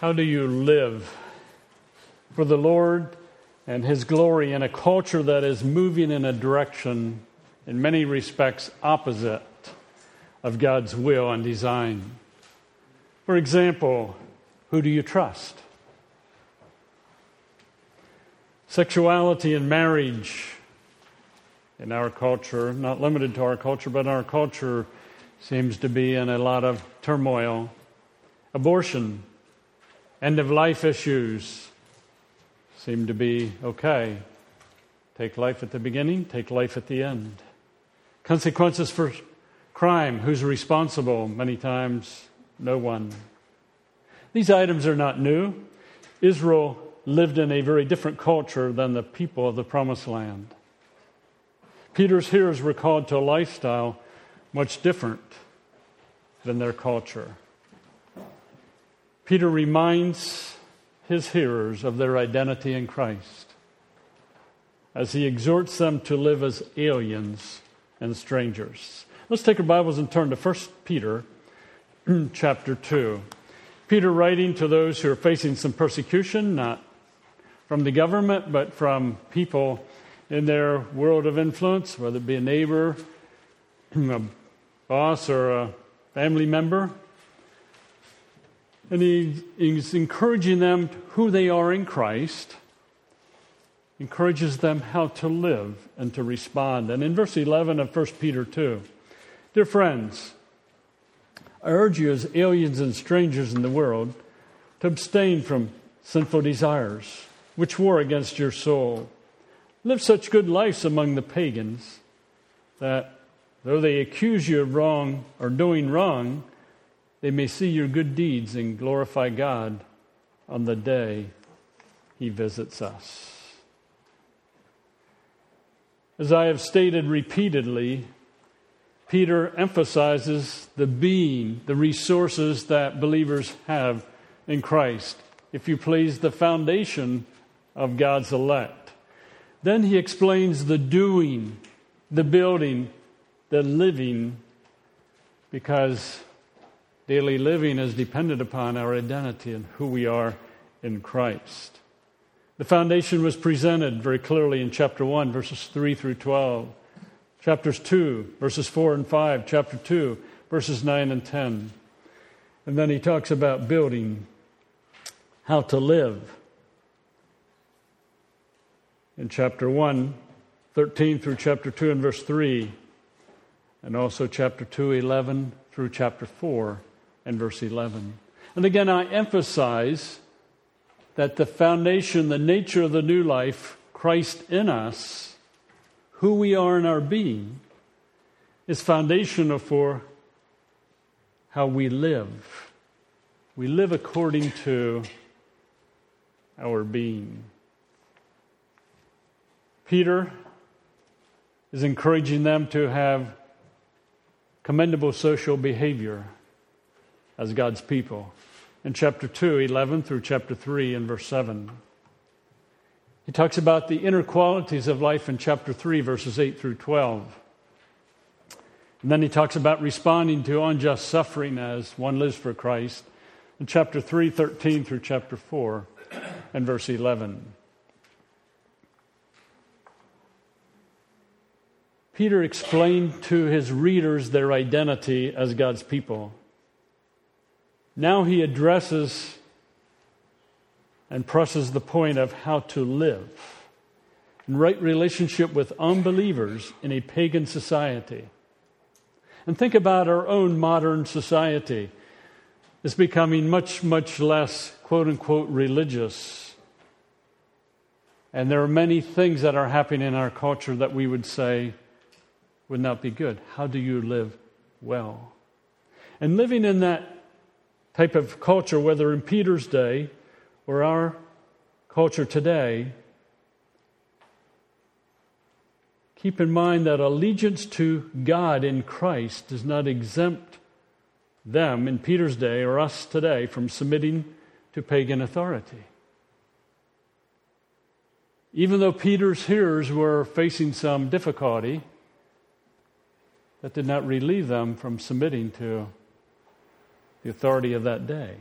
How do you live for the Lord and His glory in a culture that is moving in a direction, in many respects, opposite of God's will and design? For example, who do you trust? Sexuality and marriage in our culture, not limited to our culture, but our culture seems to be in a lot of turmoil. Abortion, end of life issues seem to be okay. Take life at the beginning, take life at the end. Consequences for crime, who's responsible? Many times, no one. These items are not new. Israel lived in a very different culture than the people of the Promised Land. Peter's hearers were called to a lifestyle much different than their culture. Peter reminds his hearers of their identity in Christ as he exhorts them to live as aliens and strangers. Let's take our Bibles and turn to 1 Peter chapter 2. Peter writing to those who are facing some persecution, not from the government, but from people in their world of influence, whether it be a neighbor, a boss, or a family member. And he, he's encouraging them who they are in Christ, encourages them how to live and to respond. And in verse 11 of 1 Peter 2, dear friends, I urge you as aliens and strangers in the world to abstain from sinful desires which war against your soul. Live such good lives among the pagans that though they accuse you of wrong or doing wrong, they may see your good deeds and glorify God on the day he visits us. As I have stated repeatedly, Peter emphasizes the being, the resources that believers have in Christ. If you please, the foundation of God's elect. Then he explains the doing, the building, the living, because daily living is dependent upon our identity and who we are in Christ. The foundation was presented very clearly in chapter 1, verses 3 through 12, chapters 2, verses 4 and 5, chapter 2, verses 9 and 10. And then he talks about building, how to live in chapter 1, 13 through chapter 2 and verse 3, and also chapter 2, 11 through chapter 4 and verse 11. And again, I emphasize that the foundation, the nature of the new life, Christ in us, who we are in our being, is foundational for how we live. We live according to our being. Peter is encouraging them to have commendable social behavior as God's people. In chapter 2, 11 through chapter 3 and verse 7. He talks about the inner qualities of life in chapter 3, verses 8 through 12. And then he talks about responding to unjust suffering as one lives for Christ in chapter 3, 13 through chapter 4 and verse 11. Peter explained to his readers their identity as God's people. Now he addresses and presses the point of how to live in right relationship with unbelievers in a pagan society. And think about our own modern society. It's becoming much, much less, quote unquote, religious. And there are many things that are happening in our culture that we would say would not be good. How do you live well? And living in that type of culture, whether in Peter's day or our culture today, keep in mind that allegiance to God in Christ does not exempt them in Peter's day or us today from submitting to pagan authority. Even though Peter's hearers were facing some difficulty, that did not relieve them from submitting to the authority of that day.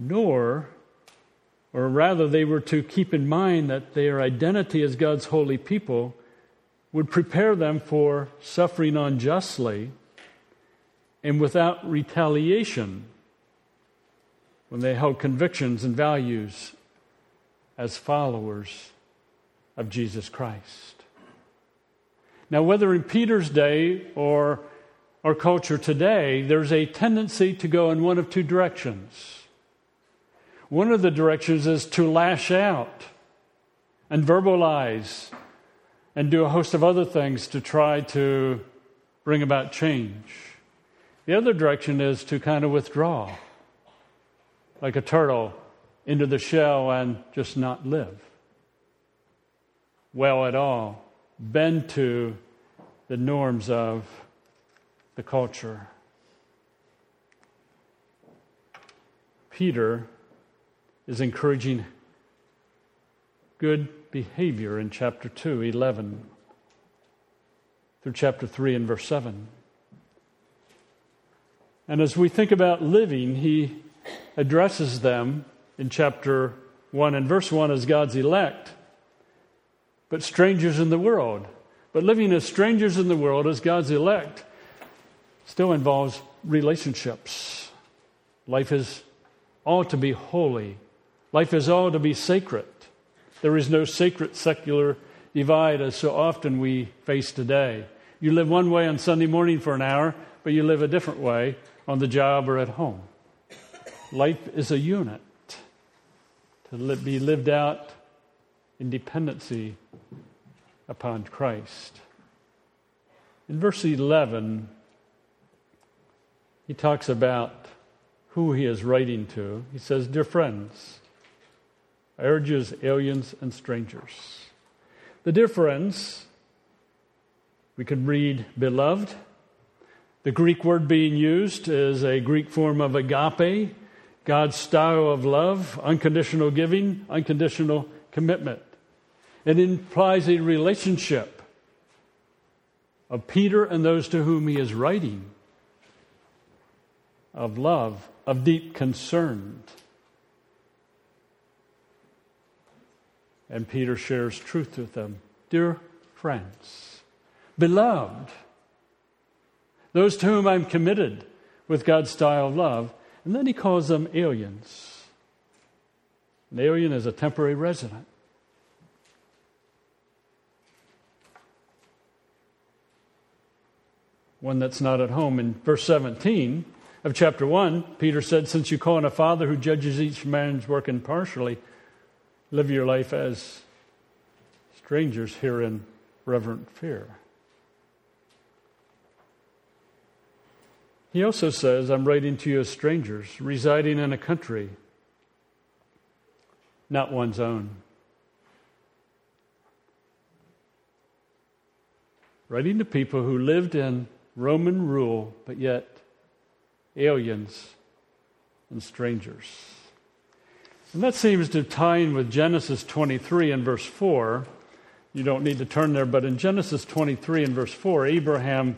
nor, or rather, they were to keep in mind that their identity as God's holy people would prepare them for suffering unjustly and without retaliation when they held convictions and values as followers of Jesus Christ. Now, whether in Peter's day or our culture today, there's a tendency to go in one of two directions. One of the directions is to lash out and verbalize and do a host of other things to try to bring about change. The other direction is to kind of withdraw, like a turtle, into the shell and just not live well at all, bend to the norms of the culture. Peter is encouraging good behavior in chapter 2, 11, through chapter 3 and verse 7. And as we think about living, he addresses them in chapter 1 and verse 1 as God's elect, but strangers in the world. But living as strangers in the world as God's elect still involves relationships. Life is all to be holy, life is all to be sacred. There is no sacred secular divide as so often we face today. You live one way on Sunday morning for an hour, but you live a different way on the job or at home. Life is a unit to be lived out in dependency upon Christ. In verse 11, he talks about who he is writing to. He says, Dear friends, I urge you as aliens and strangers. The dear friends, we could read beloved. The Greek word being used is a Greek form of agape, God's style of love, unconditional giving, unconditional commitment. It implies a relationship of Peter and those to whom he is writing of love, of deep concern. And Peter shares truth with them. Dear friends, beloved, those to whom I'm committed with God's style of love. And then he calls them aliens. An alien is a temporary resident. One that's not at home. In verse 17, of chapter 1, Peter said, Since you call on a Father who judges each man's work impartially, live your life as strangers here in reverent fear. He also says, I'm writing to you as strangers, residing in a country not one's own. Writing to people who lived in Roman rule, but yet aliens, and strangers. And that seems to tie in with Genesis 23 and verse 4. You don't need to turn there, but in Genesis 23 and verse 4, Abraham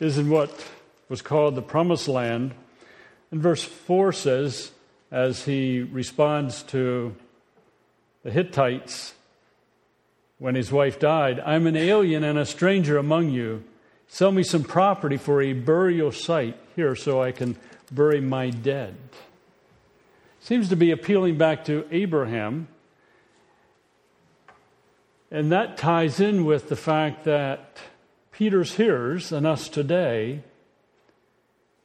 is in what was called the promised land. And verse 4 says, as he responds to the Hittites when his wife died, I'm an alien and a stranger among you. Sell me some property for a burial site here so I can bury my dead. Seems to be appealing back to Abraham. And that ties in with the fact that Peter's hearers and us today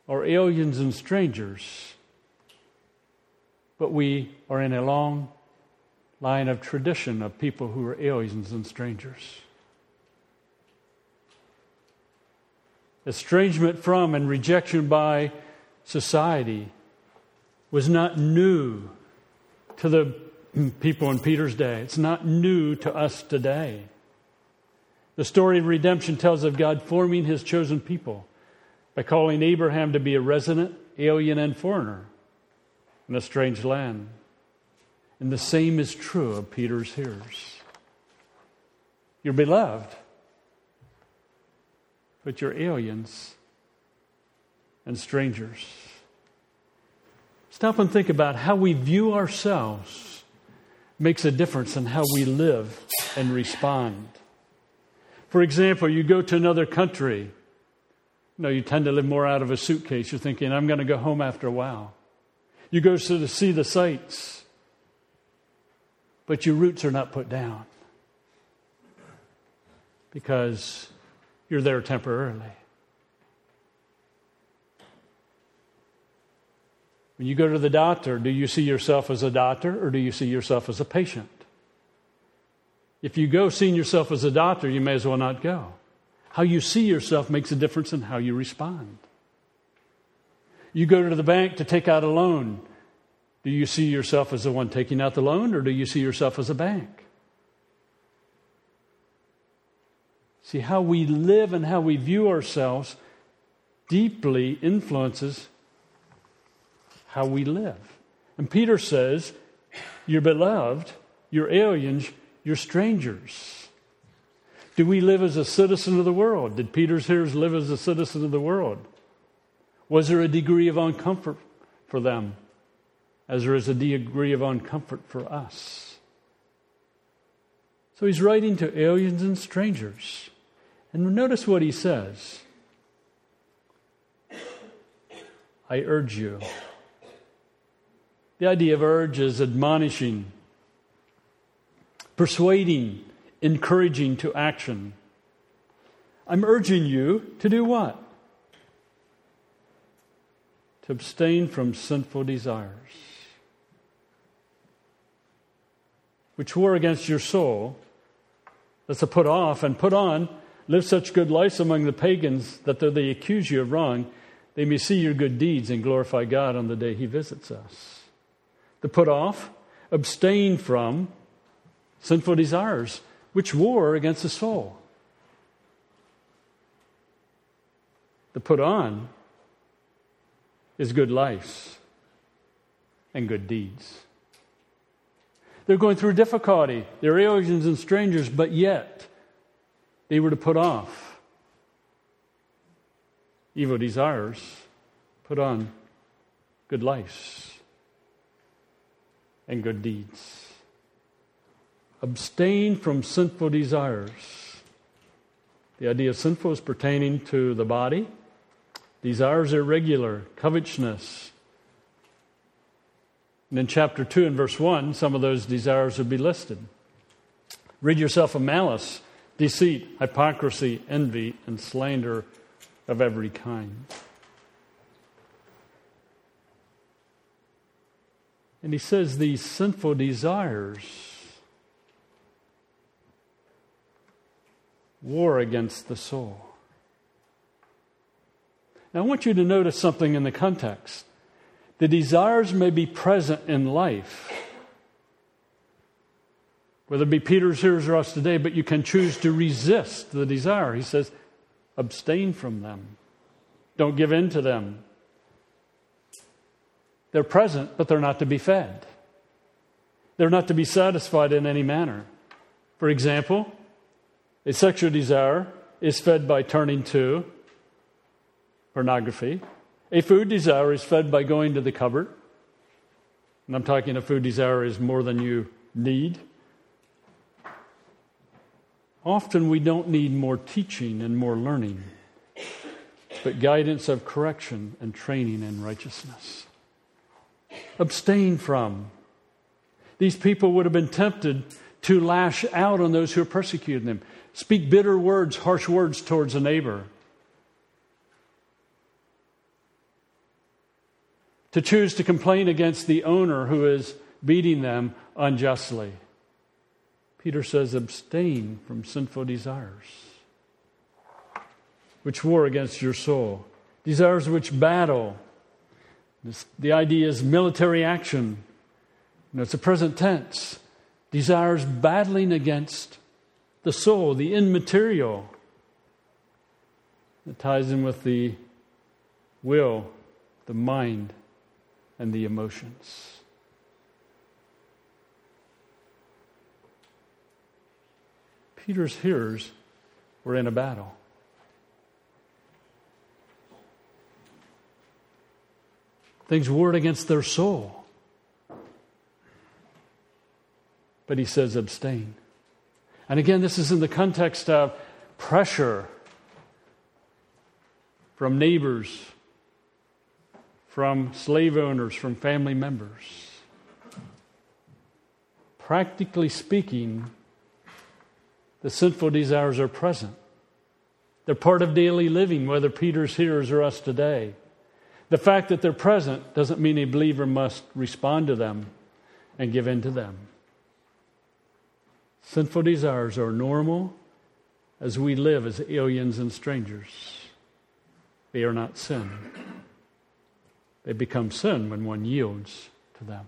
are aliens and strangers. But we are in a long line of tradition of people who are aliens and strangers. Estrangement from and rejection by society was not new to the people in Peter's day. It's not new to us today. The story of redemption tells of God forming his chosen people by calling Abraham to be a resident, alien, and foreigner in a strange land. And the same is true of Peter's hearers. You're beloved but you're aliens and strangers. Stop and think about how we view ourselves makes a difference in how we live and respond. For example, you go to another country. No, you tend to live more out of a suitcase. You're thinking, I'm going to go home after a while. You go to see the sights, but your roots are not put down because you're there temporarily. When you go to the doctor, do you see yourself as a doctor or do you see yourself as a patient? If you go seeing yourself as a doctor, you may as well not go. How you see yourself makes a difference in how you respond. You go to the bank to take out a loan. Do you see yourself as the one taking out the loan or do you see yourself as a bank? See, how we live and how we view ourselves deeply influences how we live. And Peter says, You're beloved, you're aliens, you're strangers. Do we live as a citizen of the world? Did Peter's hearers live as a citizen of the world? Was there a degree of uncomfort for them, as there is a degree of uncomfort for us? So he's writing to aliens and strangers. And notice what he says I urge you. The idea of urge is admonishing, persuading, encouraging to action. I'm urging you to do what? To abstain from sinful desires, which war against your soul. That's a put off and put on. Live such good lives among the pagans that though they accuse you of wrong, they may see your good deeds and glorify God on the day He visits us to put off, abstain from sinful desires, which war against the soul. To put on is good life and good deeds. They're going through difficulty. They're aliens and strangers, but yet they were to put off evil desires, put on good lives and good deeds. Abstain from sinful desires. The idea of sinful is pertaining to the body. Desires are irregular, covetousness. And in chapter 2 and verse 1, some of those desires would be listed. Rid yourself of malice, deceit, hypocrisy, envy, and slander of every kind. And he says these sinful desires war against the soul. Now, I want you to notice something in the context. The desires may be present in life, whether it be Peter's hearers or us today, but you can choose to resist the desire. He says, abstain from them, don't give in to them. They're present, but they're not to be fed. They're not to be satisfied in any manner. For example, a sexual desire is fed by turning to pornography. A food desire is fed by going to the cupboard. And I'm talking a food desire is more than you need. Often we don't need more teaching and more learning, but guidance of correction and training in righteousness abstain from. These people would have been tempted to lash out on those who are persecuting them, speak bitter words, harsh words towards a neighbor, to choose to complain against the owner who is beating them unjustly. Peter says, abstain from sinful desires, which war against your soul, desires which battle this, the idea is military action. You know, it's a present tense. Desires battling against the soul, the immaterial. It ties in with the will, the mind, and the emotions. Peter's hearers were in a battle. Things warred against their soul. But he says, abstain. And again, this is in the context of pressure from neighbors, from slave owners, from family members. Practically speaking, the sinful desires are present. They're part of daily living, whether Peter's hearers or us today. The fact that they're present doesn't mean a believer must respond to them and give in to them. Sinful desires are normal as we live as aliens and strangers. They are not sin. They become sin when one yields to them.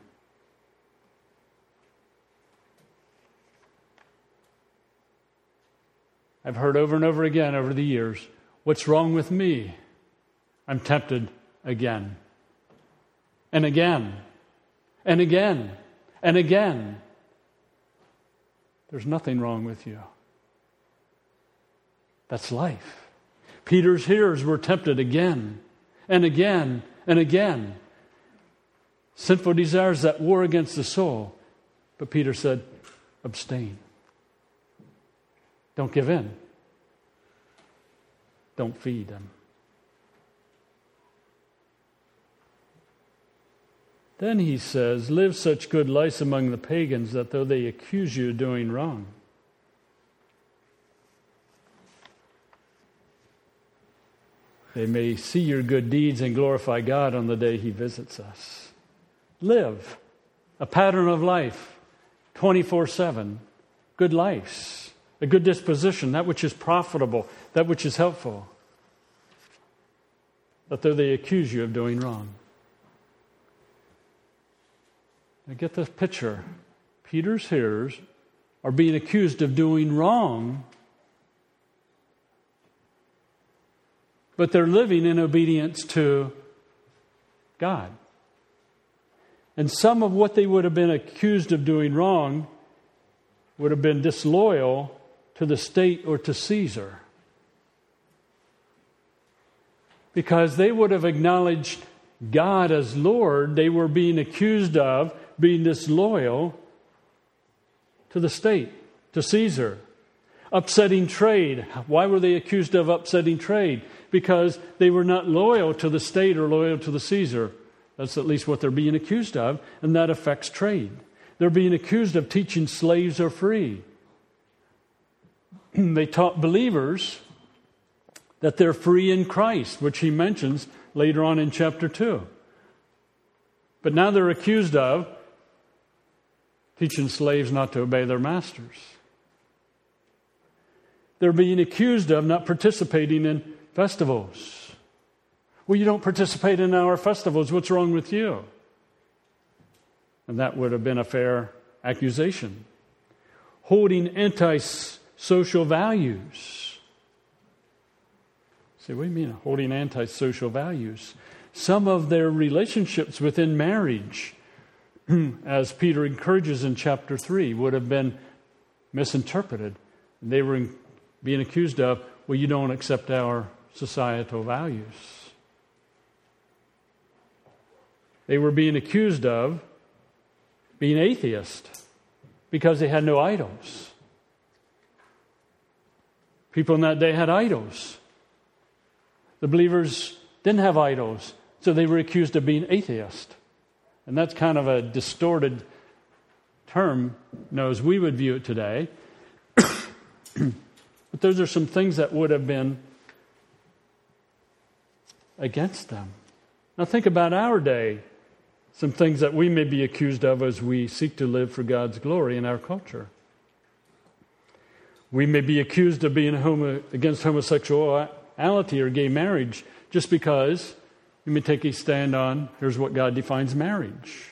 I've heard over and over again over the years what's wrong with me? I'm tempted again. And again. And again. And again. There's nothing wrong with you. That's life. Peter's hearers were tempted again and again and again. Sinful desires that war against the soul. But Peter said, abstain. Don't give in. Don't feed them. Then he says, Live such good lives among the pagans that though they accuse you of doing wrong, they may see your good deeds and glorify God on the day he visits us. Live a pattern of life 24 7, good lives a good disposition, that which is profitable, that which is helpful. But though they accuse you of doing wrong. Now get this picture. Peter's hearers are being accused of doing wrong, but they're living in obedience to God. And some of what they would have been accused of doing wrong would have been disloyal to the state or to Caesar. Because they would have acknowledged God as Lord, they were being accused of being disloyal to the state, to Caesar. Upsetting trade. Why were they accused of upsetting trade? Because they were not loyal to the state or loyal to the Caesar. That's at least what they're being accused of, and that affects trade. They're being accused of teaching slaves are free. they taught believers that they're free in Christ, which he mentions later on in chapter 2. But now they're accused of teaching slaves not to obey their masters. They're being accused of not participating in festivals. Well, you don't participate in our festivals. What's wrong with you? And that would have been a fair accusation. Holding anti social values. Say, what do you mean holding antisocial values? Some of their relationships within marriage, as Peter encourages in chapter 3, would have been misinterpreted. They were being accused of, well, you don't accept our societal values. They were being accused of being atheist because they had no idols. People in that day had idols. The believers didn't have idols, so they were accused of being atheist. And that's kind of a distorted term, you know, as we would view it today. but those are some things that would have been against them. Now, think about our day. Some things that we may be accused of as we seek to live for God's glory in our culture. We may be accused of being homo- against homosexuality or gay marriage just because you may take a stand on here's what God defines marriage.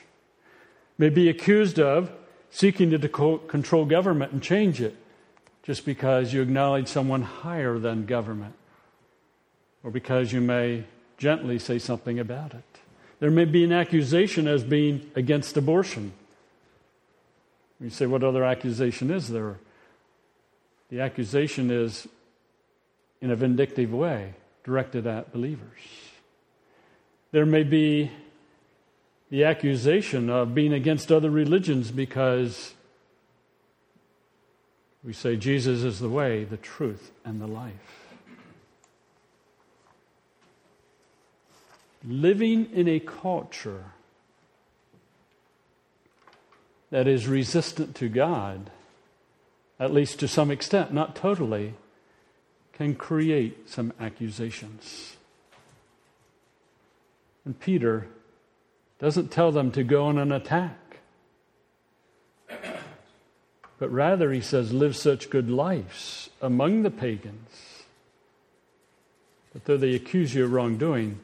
May be accused of seeking to control government and change it just because you acknowledge someone higher than government or because you may gently say something about it. There may be an accusation as being against abortion. You say, what other accusation is there? The accusation is in a vindictive way directed at believers. There may be the accusation of being against other religions because we say Jesus is the way, the truth, and the life. Living in a culture that is resistant to God, at least to some extent, not totally, can create some accusations. And Peter doesn't tell them to go on an attack. But rather, he says, live such good lives among the pagans that though they accuse you of wrongdoing,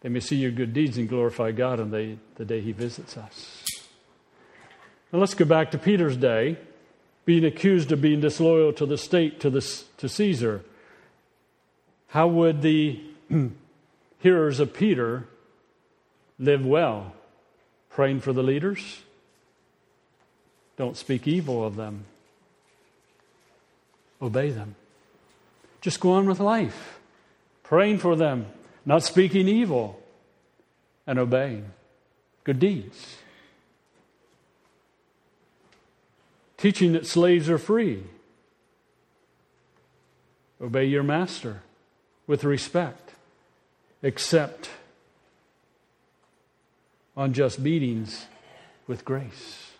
they may see your good deeds and glorify God on the, the day he visits us. Now let's go back to Peter's day, being accused of being disloyal to the state, to, the, to Caesar. How would the hearers of Peter live well? Praying for the leaders? Don't speak evil of them. Obey them. Just go on with life, praying for them, not speaking evil, and obeying good deeds. Teaching that slaves are free. Obey your master with respect, accept unjust beatings with grace.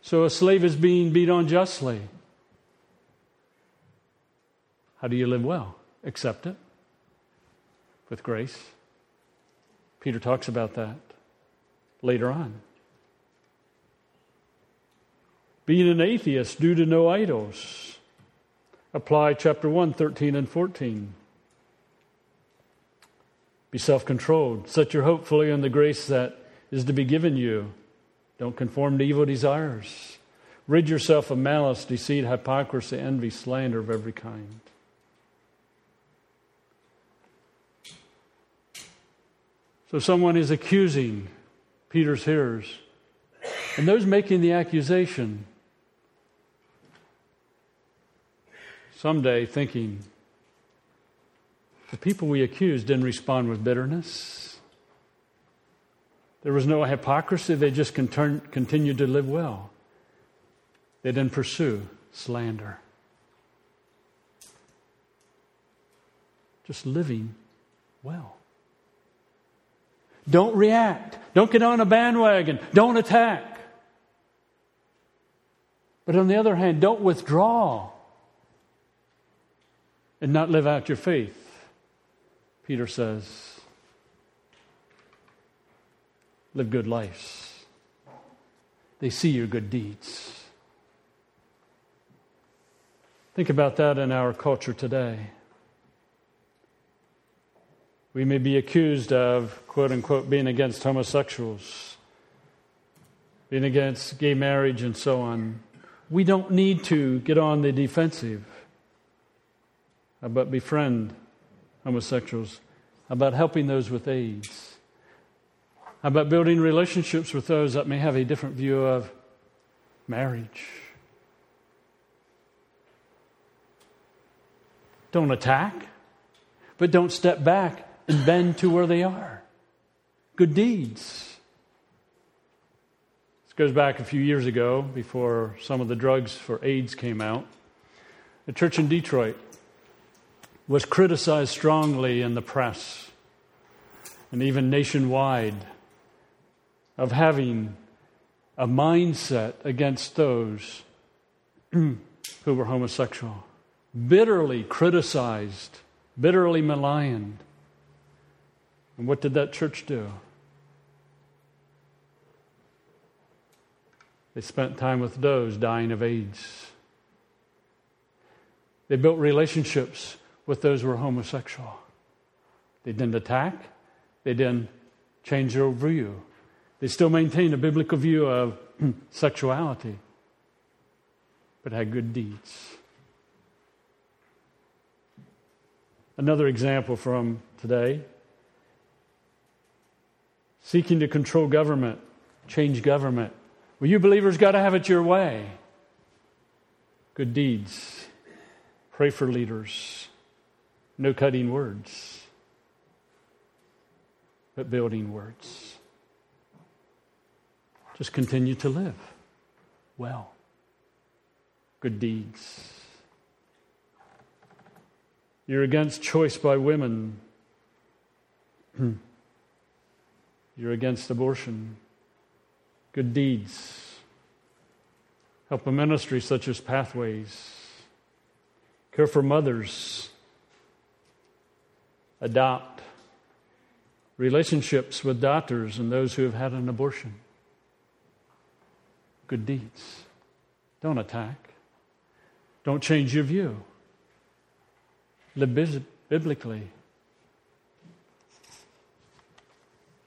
So a slave is being beat unjustly. How do you live well? Accept it with grace. Peter talks about that later on. Being an atheist due to no idols. Apply chapter 1, 13 and 14. Be self controlled. Set your hope fully on the grace that is to be given you don't conform to evil desires. Rid yourself of malice, deceit, hypocrisy, envy, slander of every kind. So someone is accusing Peter's hearers, and those making the accusation someday thinking the people we accused didn't respond with bitterness there was no hypocrisy. They just continued to live well. They didn't pursue slander. Just living well. Don't react. Don't get on a bandwagon. Don't attack. But on the other hand, don't withdraw and not live out your faith. Peter says, live good lives. They see your good deeds. Think about that in our culture today. We may be accused of, quote unquote, being against homosexuals, being against gay marriage, and so on. We don't need to get on the defensive. about befriend homosexuals? about helping those with AIDS? About building relationships with those that may have a different view of marriage? Don't attack, but don't step back and bend to where they are. Good deeds. This goes back a few years ago, before some of the drugs for AIDS came out. A church in Detroit was criticized strongly in the press and even nationwide of having a mindset against those who were homosexual, bitterly criticized, bitterly maligned. And what did that church do? They spent time with those dying of AIDS. They built relationships with those who were homosexual. They didn't attack, they didn't change their view. They still maintained a biblical view of sexuality, but had good deeds. Another example from today seeking to control government, change government. Well, you believers got to have it your way. Good deeds. Pray for leaders. No cutting words, but building words. Just continue to live well. Good deeds. You're against choice by women. You're against abortion. Good deeds. Help a ministry such as Pathways. Care for mothers. Adopt. Relationships with doctors and those who have had an abortion. Good deeds. Don't attack. Don't change your view. Live biblically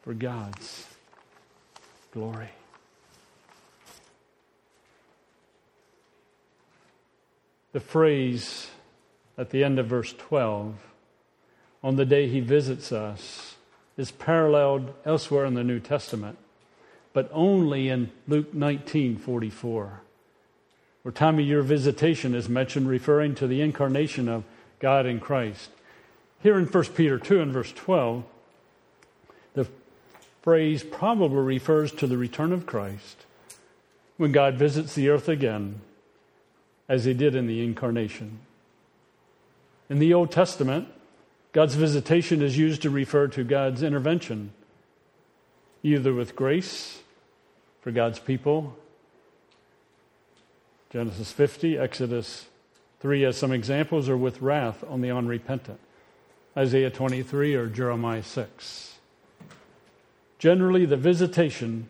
for God's glory. The phrase at the end of verse 12, on the day he visits us, is paralleled elsewhere in the New Testament, but only in Luke 19 44, where time of year visitation is mentioned, referring to the incarnation of God in Christ. Here in 1 Peter 2 and verse 12, the phrase probably refers to the return of Christ when God visits the earth again, as he did in the incarnation. In the Old Testament, God's visitation is used to refer to God's intervention, either with grace for God's people, Genesis 50, Exodus 3 as some examples, or with wrath on the unrepentant, Isaiah 23 or Jeremiah 6. Generally, the visitation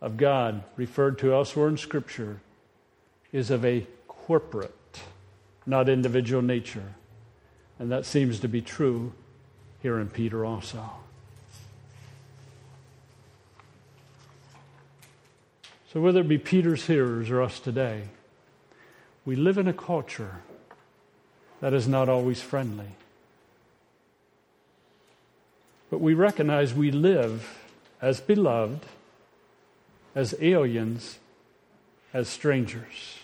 of God referred to elsewhere in Scripture is of a corporate, not individual nature. And that seems to be true here in Peter also. So, whether it be Peter's hearers or us today, we live in a culture that is not always friendly. But we recognize we live as beloved, as aliens, as strangers.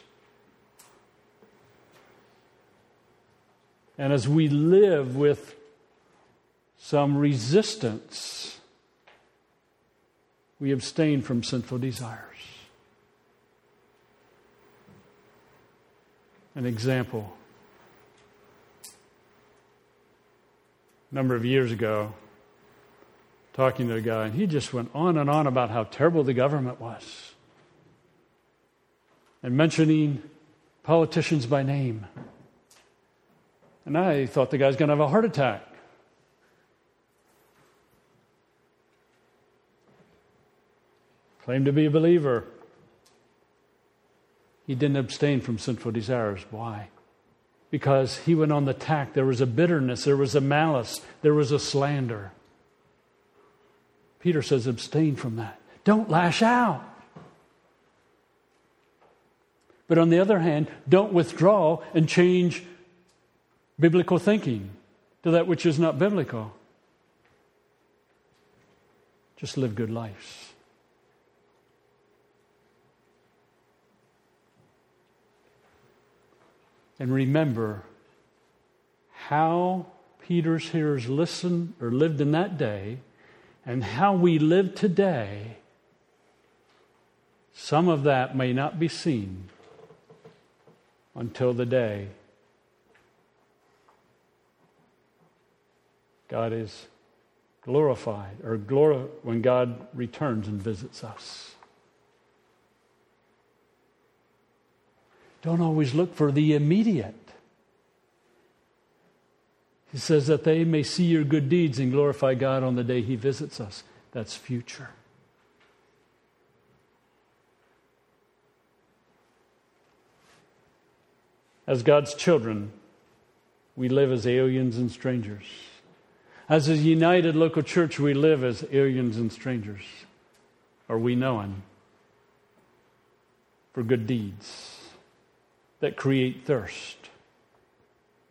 And as we live with some resistance, we abstain from sinful desires. An example. A number of years ago, talking to a guy, and he just went on and on about how terrible the government was and mentioning politicians by name. And I thought the guy's going to have a heart attack. Claimed to be a believer. He didn't abstain from sinful desires. Why? Because he went on the tack. There was a bitterness, there was a malice, there was a slander. Peter says, abstain from that. Don't lash out. But on the other hand, don't withdraw and change biblical thinking to that which is not biblical. Just live good lives. And remember how Peter's hearers listened or lived in that day and how we live today, some of that may not be seen until the day God is glorified, or glor- when God returns and visits us. Don't always look for the immediate. He says that they may see your good deeds and glorify God on the day He visits us. That's future. As God's children, we live as aliens and strangers. As a united local church, we live as aliens and strangers. Are we known for good deeds that create thirst?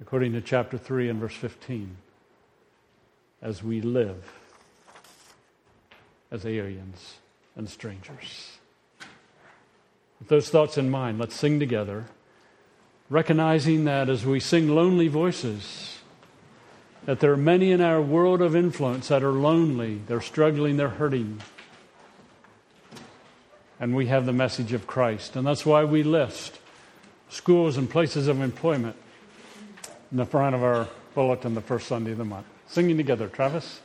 according to chapter 3 and verse 15, as we live as aliens and strangers. With those thoughts in mind, let's sing together, recognizing that as we sing lonely voices, that there are many in our world of influence that are lonely, they're struggling, they're hurting. And we have the message of Christ. And that's why we list schools and places of employment in the front of our bulletin the first Sunday of the month. Singing together, Travis.